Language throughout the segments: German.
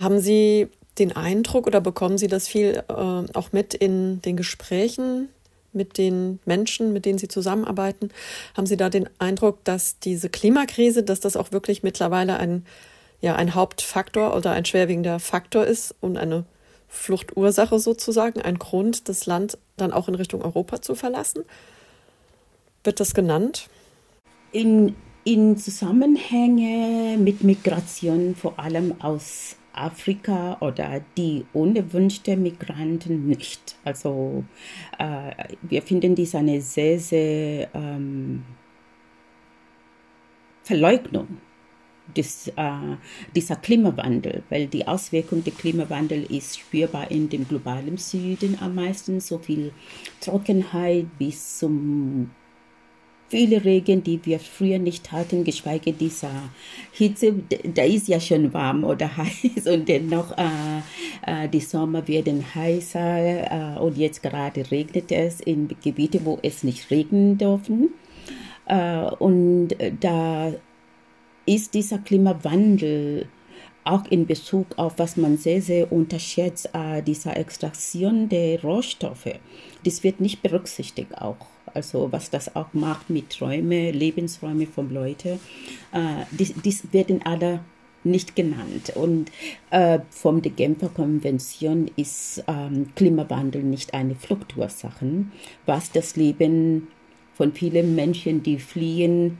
Haben Sie den Eindruck oder bekommen Sie das viel äh, auch mit in den Gesprächen mit den Menschen, mit denen Sie zusammenarbeiten? Haben Sie da den Eindruck, dass diese Klimakrise, dass das auch wirklich mittlerweile ein, ja, ein Hauptfaktor oder ein schwerwiegender Faktor ist und eine Fluchtursache sozusagen, ein Grund, das Land dann auch in Richtung Europa zu verlassen? Wird das genannt? In, in Zusammenhänge mit Migration, vor allem aus Afrika oder die unerwünschte Migranten nicht. Also äh, wir finden dies eine sehr, sehr ähm, Verleugnung des, äh, dieser Klimawandel, weil die Auswirkung des Klimawandels ist spürbar in dem globalen Süden am meisten, so viel Trockenheit bis zum viele Regen, die wir früher nicht hatten, geschweige dieser Hitze. Da ist ja schon warm oder heiß und dennoch äh, äh, die Sommer werden heißer äh, und jetzt gerade regnet es in Gebieten, wo es nicht regnen dürfen. Äh, und da ist dieser Klimawandel auch in Bezug auf, was man sehr, sehr unterschätzt, äh, dieser Extraktion der Rohstoffe. Das wird nicht berücksichtigt auch also was das auch macht mit Träumen, Lebensräume von Leuten. Äh, dies, dies werden alle nicht genannt. Und äh, von der Genfer Konvention ist ähm, Klimawandel nicht eine Fluchtursache, was das Leben von vielen Menschen, die fliehen,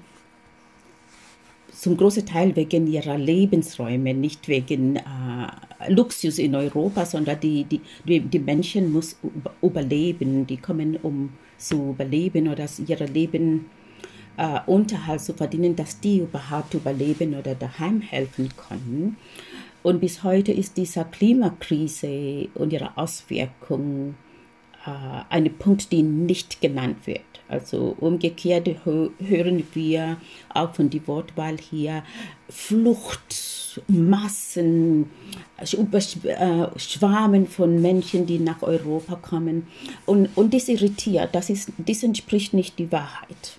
zum großen Teil wegen ihrer Lebensräume, nicht wegen äh, Luxus in Europa, sondern die, die, die Menschen müssen überleben, die kommen um zu überleben oder ihre Leben äh, Unterhalt zu verdienen, dass die überhaupt überleben oder daheim helfen können. Und bis heute ist diese Klimakrise und ihre Auswirkungen äh, ein Punkt, der nicht genannt wird. Also umgekehrt hören wir auch von der Wortwahl hier Flucht, Massen, äh, Schwarmen von Menschen, die nach Europa kommen. Und, und das irritiert, das, ist, das entspricht nicht die Wahrheit.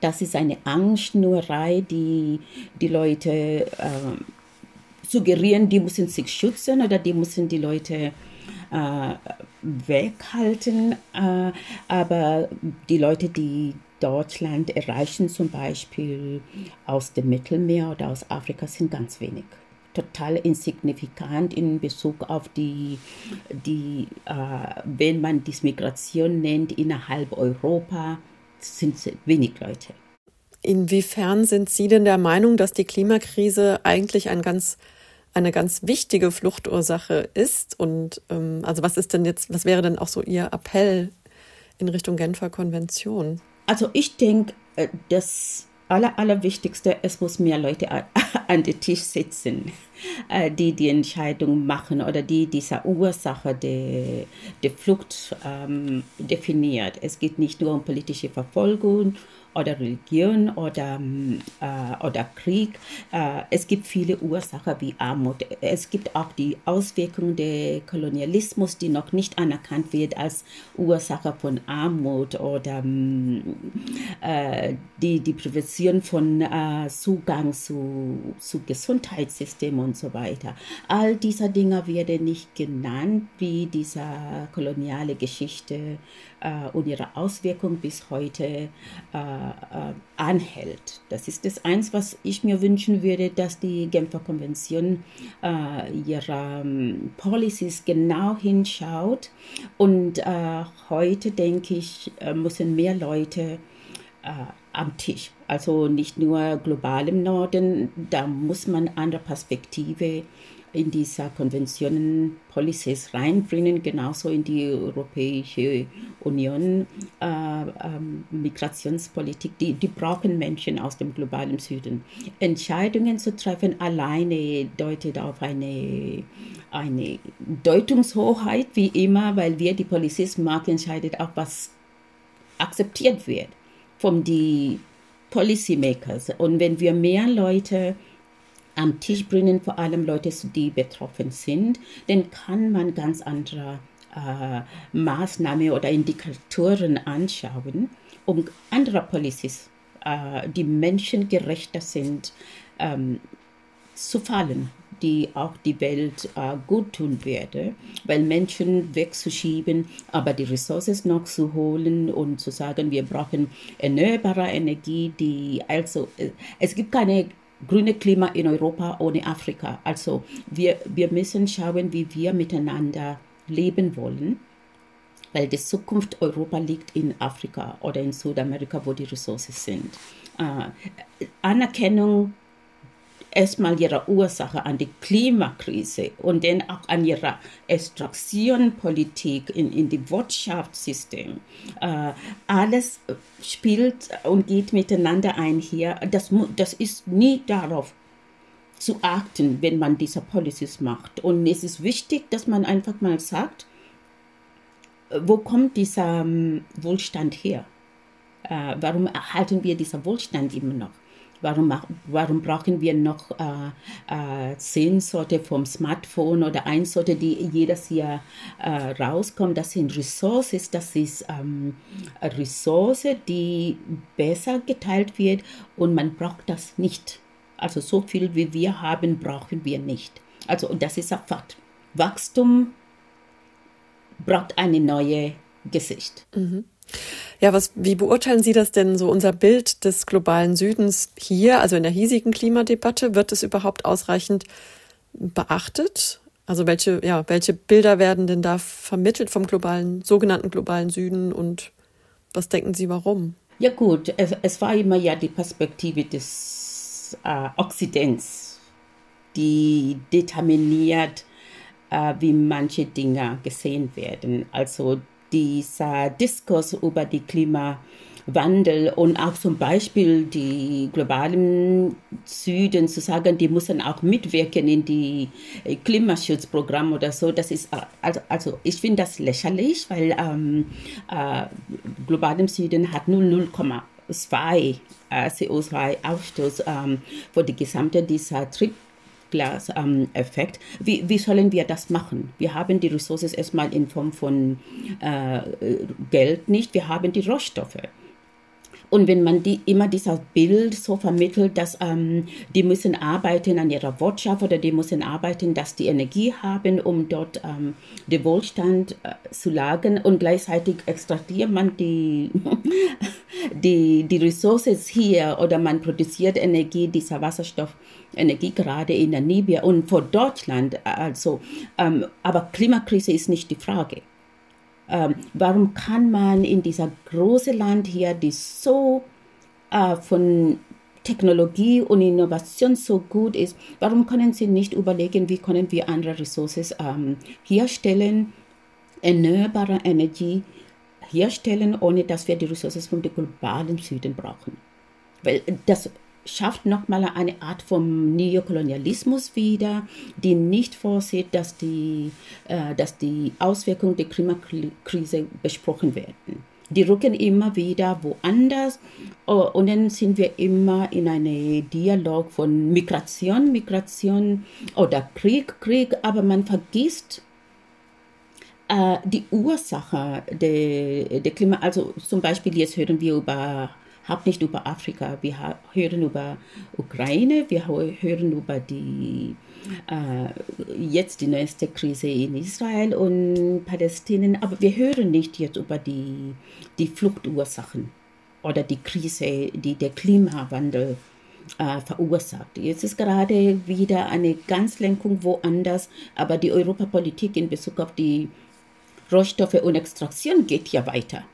Das ist eine Angstnurerei, die die Leute äh, suggerieren, die müssen sich schützen oder die müssen die Leute äh, weghalten. Äh, aber die Leute, die Deutschland erreichen, zum Beispiel aus dem Mittelmeer oder aus Afrika, sind ganz wenig total insignifikant in Bezug auf die, die äh, wenn man dies Migration nennt, innerhalb Europa sind wenig Leute. Inwiefern sind Sie denn der Meinung, dass die Klimakrise eigentlich ein ganz eine ganz wichtige Fluchtursache ist. Und ähm, also was ist denn jetzt, was wäre denn auch so Ihr Appell in Richtung Genfer Konvention? Also ich denke, äh, das aller, Allerwichtigste, es muss mehr Leute an den Tisch sitzen, äh, die die Entscheidung machen oder die diese Ursache der, der Flucht ähm, definiert. Es geht nicht nur um politische Verfolgung oder Religion oder, äh, oder Krieg. Äh, es gibt viele Ursachen wie Armut. Es gibt auch die Auswirkungen des Kolonialismus, die noch nicht anerkannt wird als Ursache von Armut oder äh, die, die Prävention von äh, Zugang zu, zu Gesundheitssystemen und so weiter. All diese Dinge werden nicht genannt, wie diese koloniale Geschichte äh, und ihre Auswirkung bis heute äh, anhält. Das ist das eins, was ich mir wünschen würde, dass die Genfer Konvention äh, ihre ähm, Policies genau hinschaut. Und äh, heute denke ich, äh, müssen mehr Leute am Tisch. Also nicht nur global im Norden, da muss man andere Perspektive in dieser Konventionen Policies reinbringen, genauso in die Europäische Union äh, äh, Migrationspolitik. Die, die brauchen Menschen aus dem globalen Süden. Entscheidungen zu treffen alleine deutet auf eine, eine Deutungshoheit, wie immer, weil wir, die Polizisten, entscheidet auch, was akzeptiert wird von den Policymakers. Und wenn wir mehr Leute am Tisch bringen, vor allem Leute, die betroffen sind, dann kann man ganz andere äh, Maßnahmen oder Indikatoren anschauen, um andere Policies, äh, die menschengerechter sind, ähm, zu fallen, die auch die Welt äh, gut tun werde, weil Menschen wegzuschieben, aber die Ressourcen noch zu holen und zu sagen, wir brauchen erneuerbare Energie, die also äh, es gibt keine grüne Klima in Europa ohne Afrika. Also wir, wir müssen schauen, wie wir miteinander leben wollen, weil die Zukunft Europa liegt in Afrika oder in Südamerika, wo die Ressourcen sind. Äh, Anerkennung erstmal ihrer Ursache an die Klimakrise und dann auch an ihrer Extraktionpolitik in, in die Wirtschaftssystem. Äh, alles spielt und geht miteinander einher. Das, das ist nie darauf zu achten, wenn man diese Policies macht. Und es ist wichtig, dass man einfach mal sagt, wo kommt dieser um, Wohlstand her? Äh, warum erhalten wir diesen Wohlstand immer noch? Warum, warum brauchen wir noch äh, äh, zehn Sorte vom Smartphone oder ein Sorte, die jedes Jahr äh, rauskommt? Das sind Ressourcen, das ist ähm, eine Ressource, die besser geteilt wird und man braucht das nicht. Also so viel wie wir haben, brauchen wir nicht. Also das ist ein Fakt. Wachstum braucht eine neue Gesicht. Mhm. Ja, was, wie beurteilen Sie das denn so, unser Bild des globalen Südens hier, also in der hiesigen Klimadebatte? Wird es überhaupt ausreichend beachtet? Also welche, ja, welche Bilder werden denn da vermittelt vom globalen, sogenannten globalen Süden und was denken Sie, warum? Ja gut, es, es war immer ja die Perspektive des äh, Okzidents, die determiniert, äh, wie manche Dinge gesehen werden. Also dieser Diskurs über die Klimawandel und auch zum Beispiel die globalen Süden zu sagen, die müssen auch mitwirken in die äh, Klimaschutzprogramme oder so, das ist, äh, also, also ich finde das lächerlich, weil ähm, äh, globalen Süden hat nur 0,2 äh, CO2-Ausstoß ähm, für die gesamte dieser Trip Glas-Effekt. Ähm, wie, wie sollen wir das machen? Wir haben die Ressourcen erstmal in Form von äh, Geld nicht, wir haben die Rohstoffe. Und wenn man die, immer dieses Bild so vermittelt, dass ähm, die müssen arbeiten an ihrer Wirtschaft oder die müssen arbeiten, dass die Energie haben, um dort ähm, den Wohlstand äh, zu lagern und gleichzeitig extrahiert man die, die, die Ressourcen hier oder man produziert Energie, dieser Wasserstoffenergie gerade in Namibia und vor Deutschland. Also, ähm, aber Klimakrise ist nicht die Frage. Ähm, warum kann man in dieser großen Land hier, die so äh, von Technologie und Innovation so gut ist, warum können Sie nicht überlegen, wie können wir andere Ressourcen ähm, herstellen, erneuerbare Energie herstellen, ohne dass wir die Ressourcen von dem globalen Süden brauchen? Weil das schafft nochmal eine Art von Neokolonialismus wieder, die nicht vorsieht, dass die, äh, dass die Auswirkungen der Klimakrise besprochen werden. Die rücken immer wieder woanders oh, und dann sind wir immer in einem Dialog von Migration, Migration oder Krieg, Krieg, aber man vergisst äh, die Ursache der, der Klima. Also zum Beispiel jetzt hören wir über habe nicht über Afrika, wir hören über Ukraine, wir hören über die äh, jetzt die neueste Krise in Israel und Palästina, aber wir hören nicht jetzt über die, die Fluchtursachen oder die Krise, die der Klimawandel äh, verursacht. Jetzt ist gerade wieder eine Ganzlenkung woanders, aber die Europapolitik in Bezug auf die Rohstoffe und Extraktion geht ja weiter.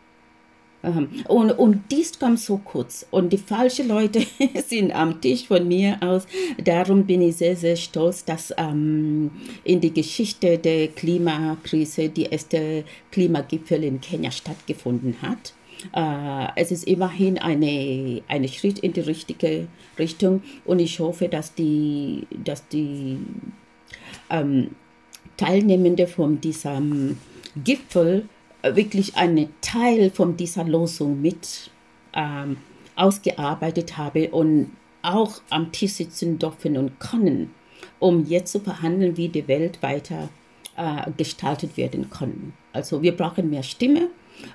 Ähm, und, und dies kommt so kurz. Und die falschen Leute sind am Tisch von mir aus. Darum bin ich sehr, sehr stolz, dass ähm, in der Geschichte der Klimakrise die erste Klimagipfel in Kenia stattgefunden hat. Äh, es ist immerhin eine, eine Schritt in die richtige Richtung. Und ich hoffe, dass die, dass die ähm, Teilnehmende von diesem Gipfel wirklich einen Teil von dieser Losung mit ähm, ausgearbeitet habe und auch am Tisch sitzen dürfen und können, um jetzt zu verhandeln, wie die Welt weiter äh, gestaltet werden kann. Also wir brauchen mehr Stimme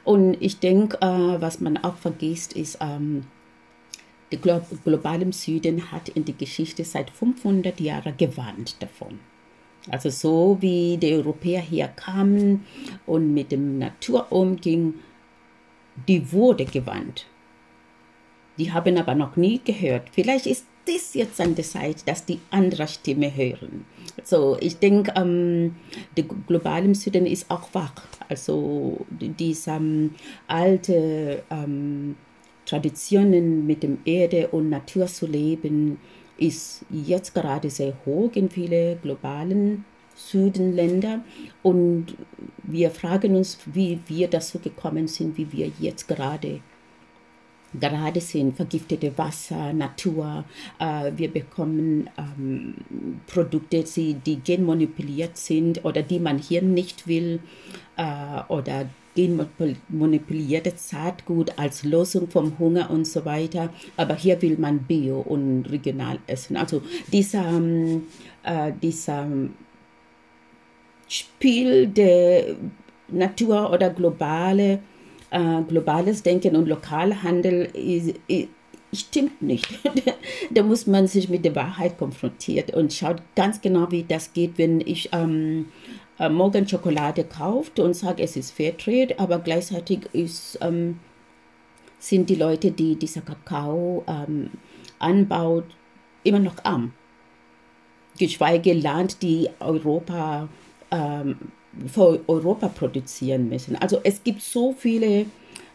und ich denke, äh, was man auch vergisst, ist, ähm, der globale Süden hat in der Geschichte seit 500 Jahren gewarnt davon. Also so wie die Europäer hier kamen und mit dem Natur umgingen, die wurde gewarnt. Die haben aber noch nie gehört. Vielleicht ist das jetzt an der Zeit, dass die andere Stimme hören. So, ich denke, ähm, der globale Süden ist auch wach. Also diese ähm, alte ähm, Traditionen mit dem Erde und Natur zu leben, ist jetzt gerade sehr hoch in vielen globalen Südenländer und wir fragen uns, wie wir dazu gekommen sind, wie wir jetzt gerade gerade sind, vergiftete Wasser, Natur. Äh, wir bekommen ähm, Produkte, die, die genmanipuliert sind oder die man hier nicht will äh, oder genmanipulierte Saatgut als Lösung vom Hunger und so weiter. Aber hier will man Bio und regional essen. Also dieser, ähm, äh, dieser Spiel der Natur oder globale, äh, globales Denken und Lokalhandel ist, ist, stimmt nicht. da muss man sich mit der Wahrheit konfrontiert und schaut ganz genau, wie das geht, wenn ich ähm, äh, morgen Schokolade kauft und sagt, es ist Fairtrade, aber gleichzeitig ist, ähm, sind die Leute, die dieser Kakao ähm, anbaut, immer noch arm. Geschweige Land, die Europa ähm, für Europa produzieren müssen. Also es gibt so viele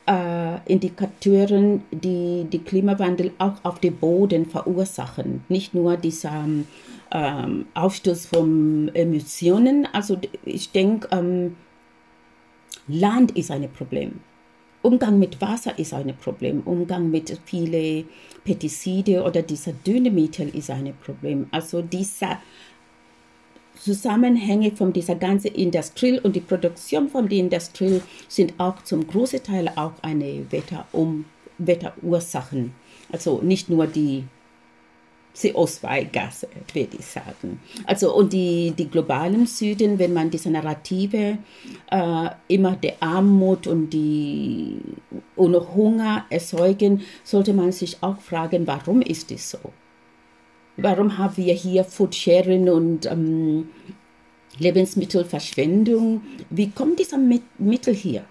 äh, Indikatoren, die den Klimawandel auch auf dem Boden verursachen. Nicht nur dieser ähm, Aufstoß von Emissionen. Also ich denke, ähm, Land ist ein Problem. Umgang mit Wasser ist ein Problem. Umgang mit vielen Pestizide oder dieser Düngemittel ist ein Problem. Also dieser Zusammenhänge von dieser ganzen Industrie und die Produktion von der Industrie sind auch zum großen Teil auch eine Wetterum Wetterursachen. Also nicht nur die CO2-Gase, würde ich sagen. Also und die, die globalen Süden, wenn man diese Narrative äh, immer der Armut und die und Hunger erzeugen, sollte man sich auch fragen, warum ist das so? Warum haben wir hier Foodsharing und ähm, Lebensmittelverschwendung? Wie kommt dieser Mittel hier?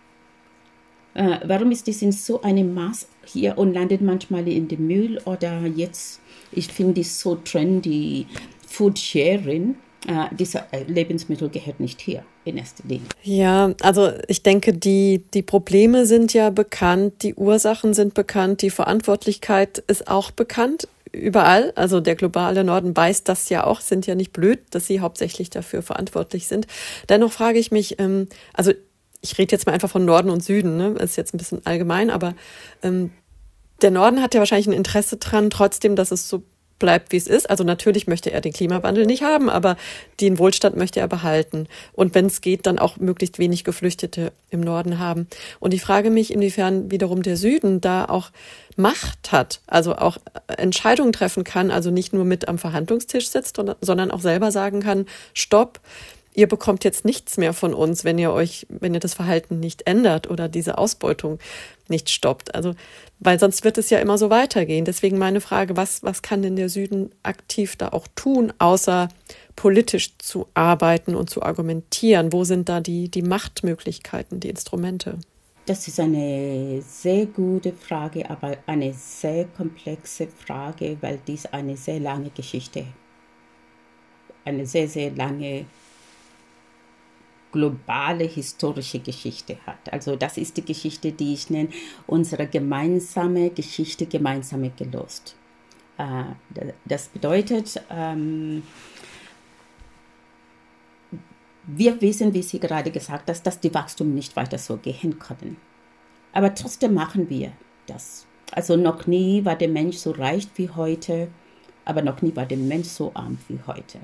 Äh, warum ist das in so einem Maß hier und landet manchmal in dem Müll oder jetzt, ich finde es so trendy, Foodsharing? Äh, dieser äh, Lebensmittel gehört nicht hier in erster Linie. Ja, also ich denke, die, die Probleme sind ja bekannt, die Ursachen sind bekannt, die Verantwortlichkeit ist auch bekannt überall. Also der globale Norden weiß das ja auch, sind ja nicht blöd, dass sie hauptsächlich dafür verantwortlich sind. Dennoch frage ich mich, ähm, also ich rede jetzt mal einfach von Norden und Süden, ne? ist jetzt ein bisschen allgemein, aber ähm, der Norden hat ja wahrscheinlich ein Interesse dran, trotzdem, dass es so bleibt, wie es ist. Also natürlich möchte er den Klimawandel nicht haben, aber den Wohlstand möchte er behalten. Und wenn es geht, dann auch möglichst wenig Geflüchtete im Norden haben. Und ich frage mich, inwiefern wiederum der Süden da auch Macht hat, also auch Entscheidungen treffen kann, also nicht nur mit am Verhandlungstisch sitzt, sondern auch selber sagen kann, stopp, ihr bekommt jetzt nichts mehr von uns, wenn ihr euch, wenn ihr das Verhalten nicht ändert oder diese Ausbeutung nicht stoppt. Also, weil sonst wird es ja immer so weitergehen. Deswegen meine Frage, was, was kann denn der Süden aktiv da auch tun, außer politisch zu arbeiten und zu argumentieren? Wo sind da die, die Machtmöglichkeiten, die Instrumente? Das ist eine sehr gute Frage, aber eine sehr komplexe Frage, weil dies eine sehr lange Geschichte, eine sehr, sehr lange globale historische Geschichte hat. Also das ist die Geschichte, die ich nenne, unsere gemeinsame Geschichte, gemeinsame gelöst. Äh, das bedeutet, ähm, wir wissen, wie Sie gerade gesagt haben, dass die Wachstum nicht weiter so gehen kann. Aber trotzdem machen wir das. Also noch nie war der Mensch so reich wie heute, aber noch nie war der Mensch so arm wie heute.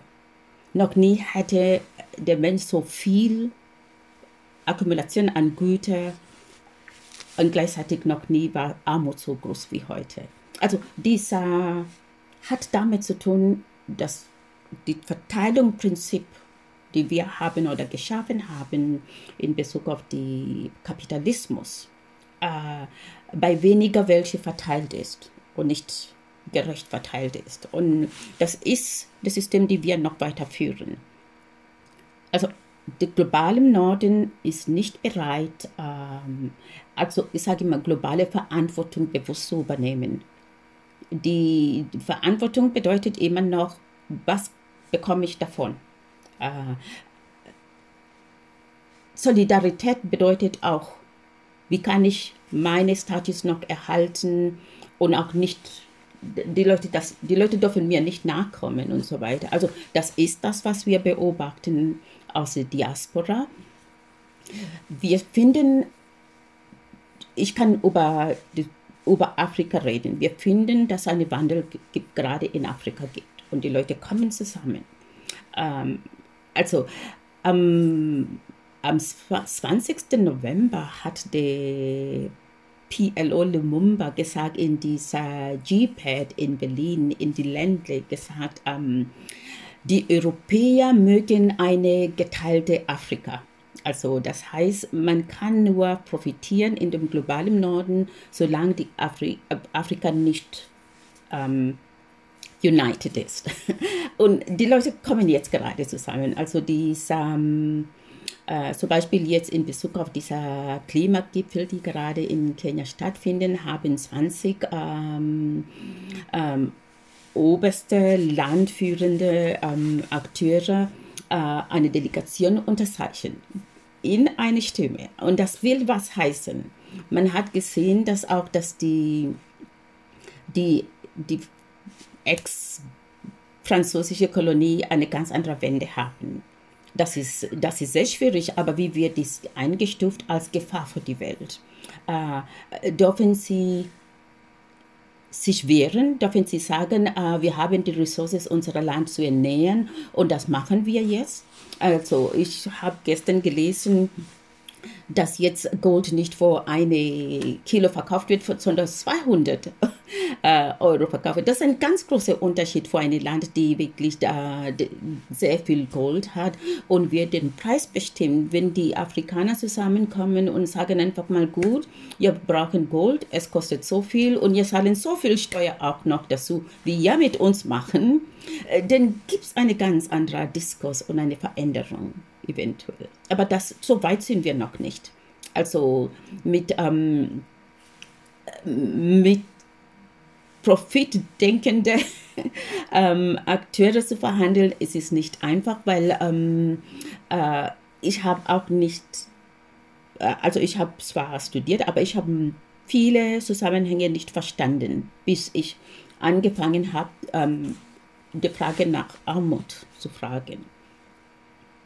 Noch nie hatte der Mensch so viel Akkumulation an Güter und gleichzeitig noch nie war Armut so groß wie heute. Also dieser hat damit zu tun, dass die Verteilungsprinzip, die wir haben oder geschaffen haben in Bezug auf den Kapitalismus, äh, bei weniger welche verteilt ist und nicht gerecht verteilt ist. Und das ist das System, das wir noch weiterführen. Also der globale Norden ist nicht bereit, ähm, also ich sage immer, globale Verantwortung bewusst zu übernehmen. Die Verantwortung bedeutet immer noch, was bekomme ich davon? Äh, Solidarität bedeutet auch, wie kann ich meinen Status noch erhalten und auch nicht, die Leute, das, die Leute dürfen mir nicht nachkommen und so weiter. Also das ist das, was wir beobachten aus der Diaspora. Wir finden, ich kann über, über Afrika reden, wir finden, dass es einen Wandel gibt, gerade in Afrika gibt und die Leute kommen zusammen. Ähm, also am, am 20. November hat der PLO Lumumba gesagt in dieser G-Pad in Berlin, in die Ländle gesagt, ähm, die Europäer mögen eine geteilte Afrika. Also das heißt, man kann nur profitieren in dem globalen Norden, solange die Afri Afrika nicht ähm, united ist. Und die Leute kommen jetzt gerade zusammen. Also dieser, ähm, äh, zum Beispiel jetzt in Bezug auf dieser Klimagipfel, die gerade in Kenia stattfinden, haben 20 ähm, ähm, oberste landführende ähm, Akteure äh, eine Delegation unterzeichnen in eine Stimme. Und das will was heißen. Man hat gesehen, dass auch, dass die, die, die ex-französische Kolonie eine ganz andere Wende haben. Das ist, das ist sehr schwierig, aber wie wird dies eingestuft als Gefahr für die Welt? Äh, dürfen sie sich wehren, dürfen sie sagen, äh, wir haben die Ressourcen unserer Land zu ernähren und das machen wir jetzt. Also ich habe gestern gelesen, dass jetzt Gold nicht für eine Kilo verkauft wird, sondern 200 äh, Euro verkauft. Das ist ein ganz großer Unterschied für ein Land, die wirklich da sehr viel Gold hat und wir den Preis bestimmen. Wenn die Afrikaner zusammenkommen und sagen einfach mal gut, wir brauchen Gold, es kostet so viel und wir zahlen so viel Steuer auch noch dazu, wie ihr mit uns machen, äh, dann gibt es einen ganz anderen Diskurs und eine Veränderung eventuell. Aber das, so weit sind wir noch nicht. Also mit, ähm, mit profitdenkende ähm, Akteure zu verhandeln, ist es nicht einfach, weil ähm, äh, ich habe auch nicht, äh, also ich habe zwar studiert, aber ich habe viele Zusammenhänge nicht verstanden, bis ich angefangen habe, ähm, die Frage nach Armut zu fragen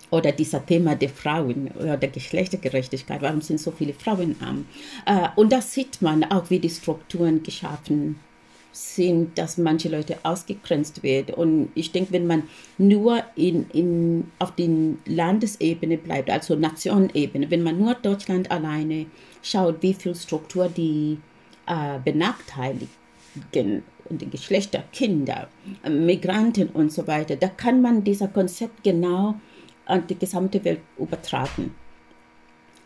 oder dieser Thema der Frauen oder der Geschlechtergerechtigkeit, warum sind so viele Frauen arm? Äh, und da sieht man auch, wie die Strukturen geschaffen sind, dass manche Leute ausgegrenzt werden. Und ich denke, wenn man nur in, in, auf den Landesebene bleibt, also Nationenebene, wenn man nur Deutschland alleine schaut, wie viel Struktur die äh, benachteiligen und die Geschlechter, Kinder, Migranten und so weiter, da kann man dieser Konzept genau an die gesamte Welt übertragen.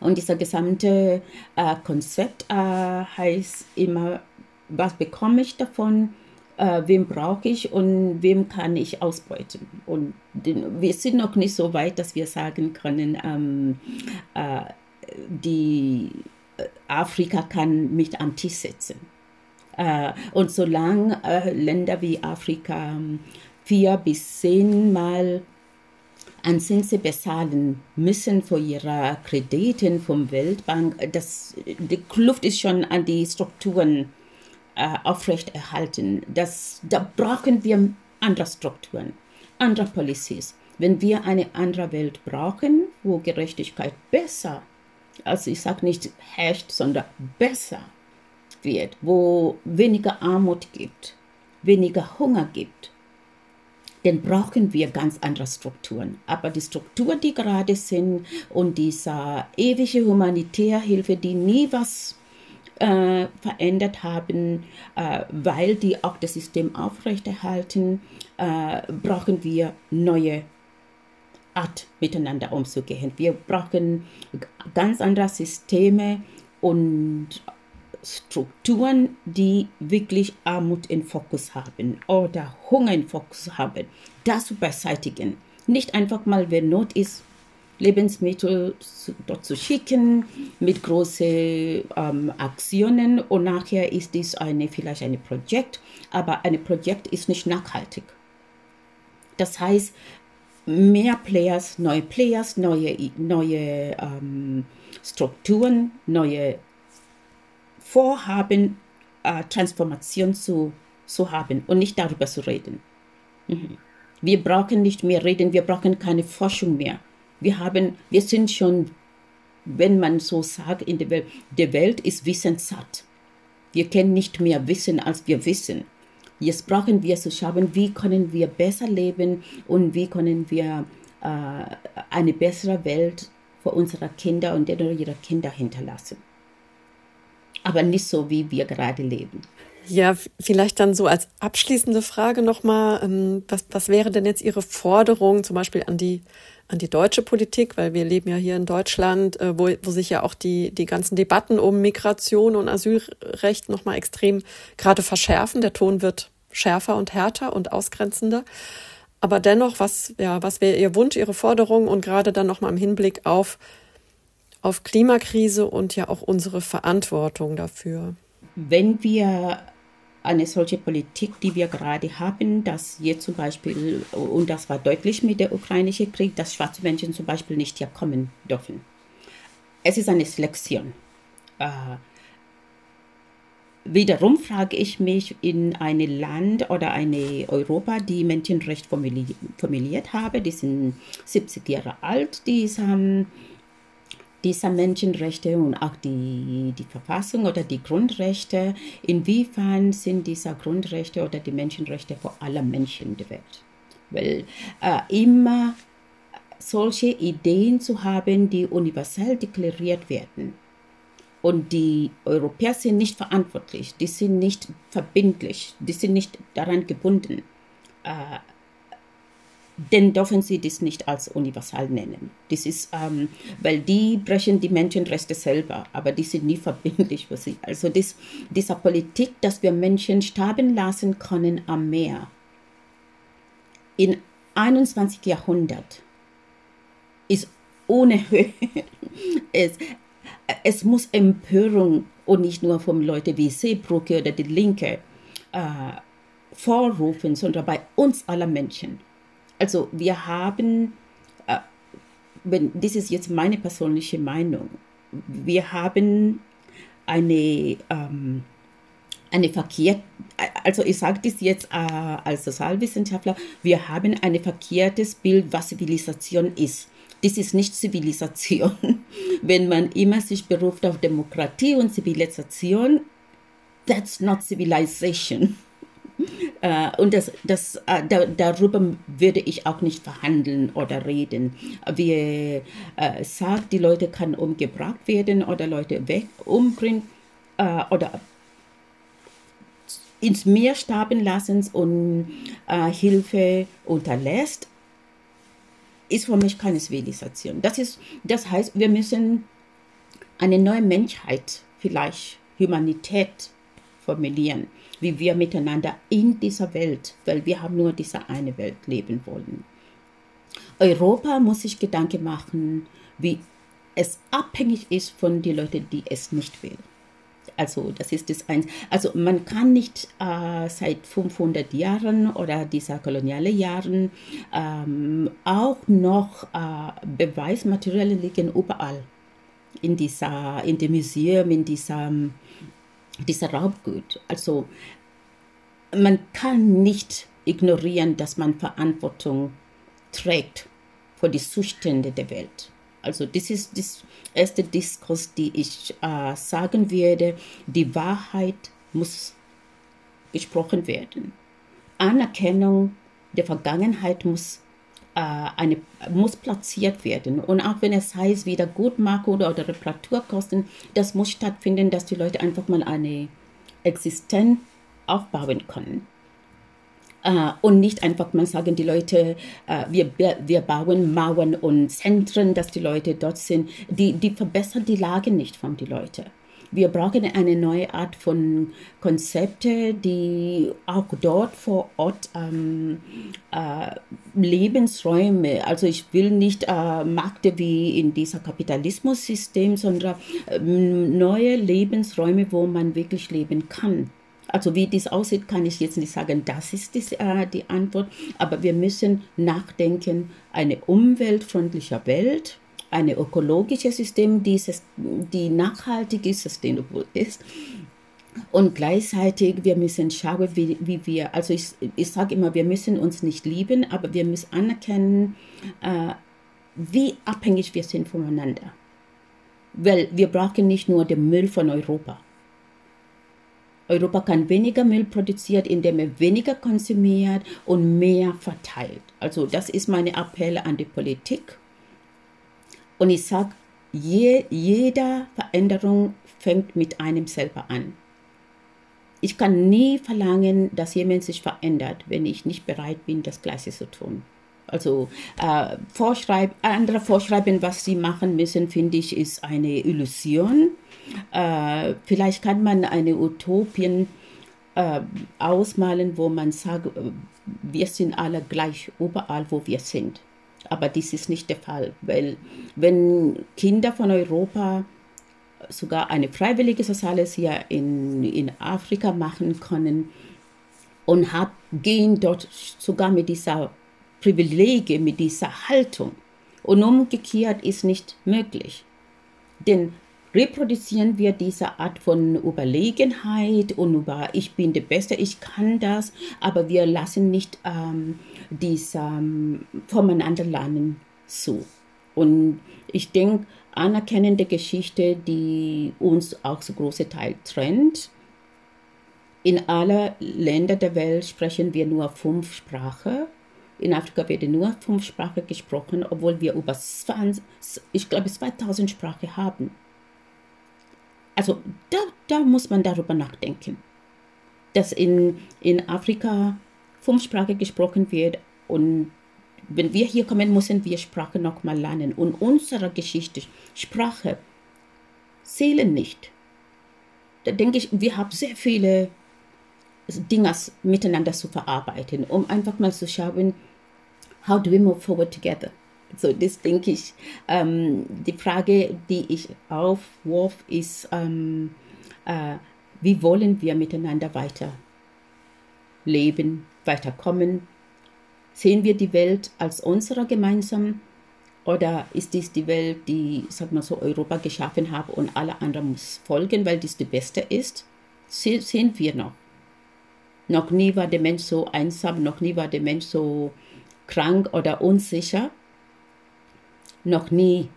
Und dieser gesamte äh, Konzept äh, heißt immer, was bekomme ich davon, äh, wem brauche ich und wem kann ich ausbeuten. Und den, wir sind noch nicht so weit, dass wir sagen können, ähm, äh, die äh, Afrika kann mich am Tisch setzen. Äh, und solange Länder wie Afrika ähm, vier bis zehnmal an Zinsen bezahlen müssen für ihre Kredite vom Weltbank. Das, die Kluft ist schon an die Strukturen äh, aufrechterhalten. Das, da brauchen wir andere Strukturen, andere Policies. Wenn wir eine andere Welt brauchen, wo Gerechtigkeit besser, also ich sage nicht herrscht, sondern besser wird, wo weniger Armut gibt, weniger Hunger gibt, dann brauchen wir ganz andere Strukturen. Aber die Strukturen, die gerade sind und diese ewige humanitäre Hilfe, die nie was äh, verändert haben, äh, weil die auch das System aufrechterhalten, äh, brauchen wir neue Art miteinander umzugehen. Wir brauchen ganz andere Systeme und Strukturen, die wirklich Armut im Fokus haben oder Hunger im Fokus haben, das zu beseitigen. Nicht einfach mal, wenn Not ist, Lebensmittel dort zu schicken mit großen ähm, Aktionen und nachher ist dies eine, vielleicht ein Projekt, aber ein Projekt ist nicht nachhaltig. Das heißt, mehr Players, neue Players, neue, neue ähm, Strukturen, neue Vorhaben, äh, Transformation zu, zu haben und nicht darüber zu reden. Mhm. Wir brauchen nicht mehr reden, wir brauchen keine Forschung mehr. Wir, haben, wir sind schon, wenn man so sagt, in der Welt, die Welt ist wissenssatt. Wir können nicht mehr wissen, als wir wissen. Jetzt brauchen wir zu schauen, wie können wir besser leben und wie können wir äh, eine bessere Welt für unsere Kinder und ihre Kinder hinterlassen. Aber nicht so, wie wir gerade leben. Ja, vielleicht dann so als abschließende Frage nochmal, ähm, was, was wäre denn jetzt Ihre Forderung zum Beispiel an die, an die deutsche Politik, weil wir leben ja hier in Deutschland, äh, wo, wo sich ja auch die, die ganzen Debatten um Migration und Asylrecht nochmal extrem gerade verschärfen. Der Ton wird schärfer und härter und ausgrenzender. Aber dennoch, was, ja, was wäre Ihr Wunsch, Ihre Forderung und gerade dann nochmal im Hinblick auf, auf Klimakrise und ja auch unsere Verantwortung dafür? Wenn wir eine solche Politik, die wir gerade haben, dass jetzt zum Beispiel, und das war deutlich mit der ukrainischen Krieg, dass schwarze Menschen zum Beispiel nicht hier kommen dürfen. Es ist eine Selektion. Äh, wiederum frage ich mich in einem Land oder eine Europa, die Menschenrecht formuliert habe, die sind 70 Jahre alt, die haben dieser Menschenrechte und auch die, die Verfassung oder die Grundrechte, inwiefern sind diese Grundrechte oder die Menschenrechte für alle Menschen der Welt? Weil äh, immer solche Ideen zu haben, die universell deklariert werden. Und die Europäer sind nicht verantwortlich, die sind nicht verbindlich, die sind nicht daran gebunden. Äh, dann dürfen sie das nicht als universal nennen. Das ist, ähm, weil die brechen die Menschenrechte selber, aber die sind nie verbindlich für sie. Also das, dieser Politik, dass wir Menschen sterben lassen können am Meer, in 21. Jahrhundert ist ohne es, es muss Empörung und nicht nur von Leuten wie Seebrücke oder die Linke äh, vorrufen, sondern bei uns aller Menschen also wir haben, äh, wenn, das ist jetzt meine persönliche Meinung, wir haben eine, ähm, eine verkehrt, also ich sage das jetzt äh, als Sozialwissenschaftler, wir haben ein verkehrtes Bild, was Zivilisation ist. Das ist nicht Zivilisation. Wenn man immer sich beruft auf Demokratie und Zivilisation, that's not civilization. Äh, und das, das, äh, da, darüber würde ich auch nicht verhandeln oder reden. Wir äh, sagen, die Leute können umgebracht werden oder Leute weg umbringen äh, oder ins Meer sterben lassen und Hilfe unterlässt, ist für mich keine Zivilisation. Das, ist, das heißt, wir müssen eine neue Menschheit, vielleicht Humanität formulieren wie wir miteinander in dieser Welt, weil wir haben nur diese eine Welt leben wollen. Europa muss sich Gedanken machen, wie es abhängig ist von den Leuten, die es nicht will. Also das ist das eins. Also man kann nicht äh, seit 500 Jahren oder dieser kolonialen Jahren ähm, auch noch äh, Beweismaterialien liegen überall in dieser, in dem Museum, in dieser dieser Raubgut. Also man kann nicht ignorieren, dass man Verantwortung trägt für die Zustände der Welt. Also das ist das erste Diskurs, die ich äh, sagen werde. Die Wahrheit muss gesprochen werden. Anerkennung der Vergangenheit muss eine, muss platziert werden. Und auch wenn es heißt Wiedergutmachung oder, oder Reparaturkosten, das muss stattfinden, dass die Leute einfach mal eine Existenz aufbauen können. Uh, und nicht einfach mal sagen, die Leute, uh, wir, wir bauen Mauern und Zentren, dass die Leute dort sind. Die, die verbessern die Lage nicht von den Leuten. Wir brauchen eine neue Art von Konzepte, die auch dort vor Ort ähm, äh, Lebensräume, also ich will nicht äh, Märkte wie in dieser Kapitalismus-System, sondern äh, neue Lebensräume, wo man wirklich leben kann. Also wie dies aussieht, kann ich jetzt nicht sagen, das ist die, äh, die Antwort, aber wir müssen nachdenken, eine umweltfreundliche Welt, ein ökologisches System, dieses, die nachhaltig ist, sustainable ist. Und gleichzeitig, wir müssen schauen, wie, wie wir, also ich, ich sage immer, wir müssen uns nicht lieben, aber wir müssen anerkennen, äh, wie abhängig wir sind voneinander. Weil wir brauchen nicht nur den Müll von Europa. Europa kann weniger Müll produzieren, indem er weniger konsumiert und mehr verteilt. Also das ist meine Appell an die Politik. Und ich sage, je, jede Veränderung fängt mit einem selber an. Ich kann nie verlangen, dass jemand sich verändert, wenn ich nicht bereit bin, das Gleiche zu tun. Also äh, vorschreib, andere vorschreiben, was sie machen müssen, finde ich, ist eine Illusion. Äh, vielleicht kann man eine Utopien äh, ausmalen, wo man sagt, äh, wir sind alle gleich überall, wo wir sind. Aber dies ist nicht der Fall, weil wenn Kinder von Europa sogar eine freiwillige Soziales hier in, in Afrika machen können und hab, gehen dort sogar mit dieser Privilegie, mit dieser Haltung. Und umgekehrt ist nicht möglich. Denn reproduzieren wir diese Art von Überlegenheit und über ich bin der Beste, ich kann das, aber wir lassen nicht ähm, dies ähm, voneinander lernen zu. Und ich denke, anerkennende Geschichte, die uns auch so große Teil trennt. In aller Länder der Welt sprechen wir nur fünf Sprachen. In Afrika wird nur fünf Sprachen gesprochen, obwohl wir über 20, ich glaube 2000 Sprachen haben. Also da, da muss man darüber nachdenken, dass in, in Afrika fünf Sprachen gesprochen wird und wenn wir hier kommen, müssen wir Sprache nochmal lernen. Und unsere Geschichte, Sprache, zählen nicht. Da denke ich, wir haben sehr viele Dinge miteinander zu verarbeiten, um einfach mal zu schauen, how do we move forward together? So, das denke ich. Ähm, die Frage, die ich aufwurf, ist, ähm, äh, wie wollen wir miteinander weiter leben, weiterkommen, Sehen wir die Welt als unsere gemeinsam oder ist dies die Welt, die, sag mal so, Europa geschaffen hat und alle anderen muss folgen, weil dies die beste ist? Sehen wir noch. Noch nie war der Mensch so einsam, noch nie war der Mensch so krank oder unsicher. Noch nie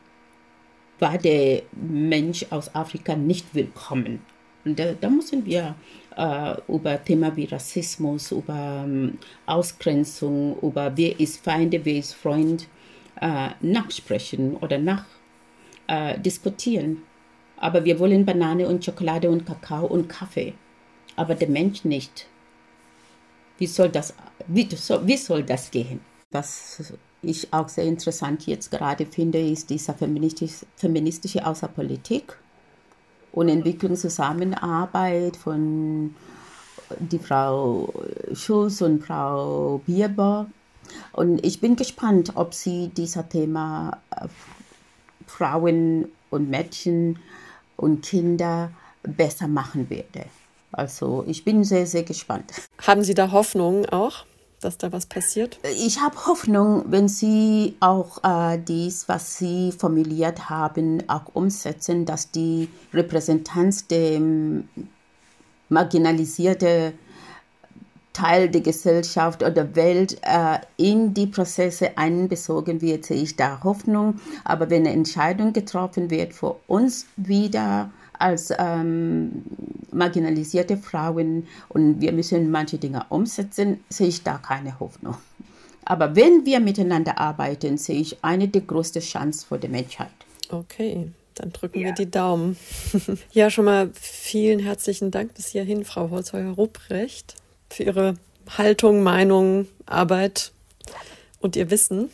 war der Mensch aus Afrika nicht willkommen. Und da, da müssen wir äh, über Themen wie Rassismus, über ähm, Ausgrenzung, über wer ist Feinde, wer ist Freund äh, nachsprechen oder nach äh, diskutieren. Aber wir wollen Banane und Schokolade und Kakao und Kaffee, aber der Mensch nicht. Wie soll das, wie, wie soll das gehen? Was ich auch sehr interessant jetzt gerade finde, ist diese feministisch, feministische Außerpolitik und Entwicklungszusammenarbeit von die Frau Schulz und Frau Bierber. Und ich bin gespannt, ob sie dieser Thema äh, Frauen und Mädchen und Kinder besser machen werde. Also ich bin sehr, sehr gespannt. Haben Sie da Hoffnung auch? Dass da was passiert? Ich habe Hoffnung, wenn Sie auch äh, dies, was Sie formuliert haben, auch umsetzen, dass die Repräsentanz der marginalisierten Teil der Gesellschaft oder Welt äh, in die Prozesse einbezogen wird, sehe ich da Hoffnung. Aber wenn eine Entscheidung getroffen wird für uns wieder als ähm, marginalisierte Frauen und wir müssen manche Dinge umsetzen, sehe ich da keine Hoffnung. Aber wenn wir miteinander arbeiten, sehe ich eine der größten Chancen für die Menschheit. Okay, dann drücken ja. wir die Daumen. ja, schon mal vielen herzlichen Dank bis hierhin, Frau Holzheuer-Ruprecht, für Ihre Haltung, Meinung, Arbeit und Ihr Wissen.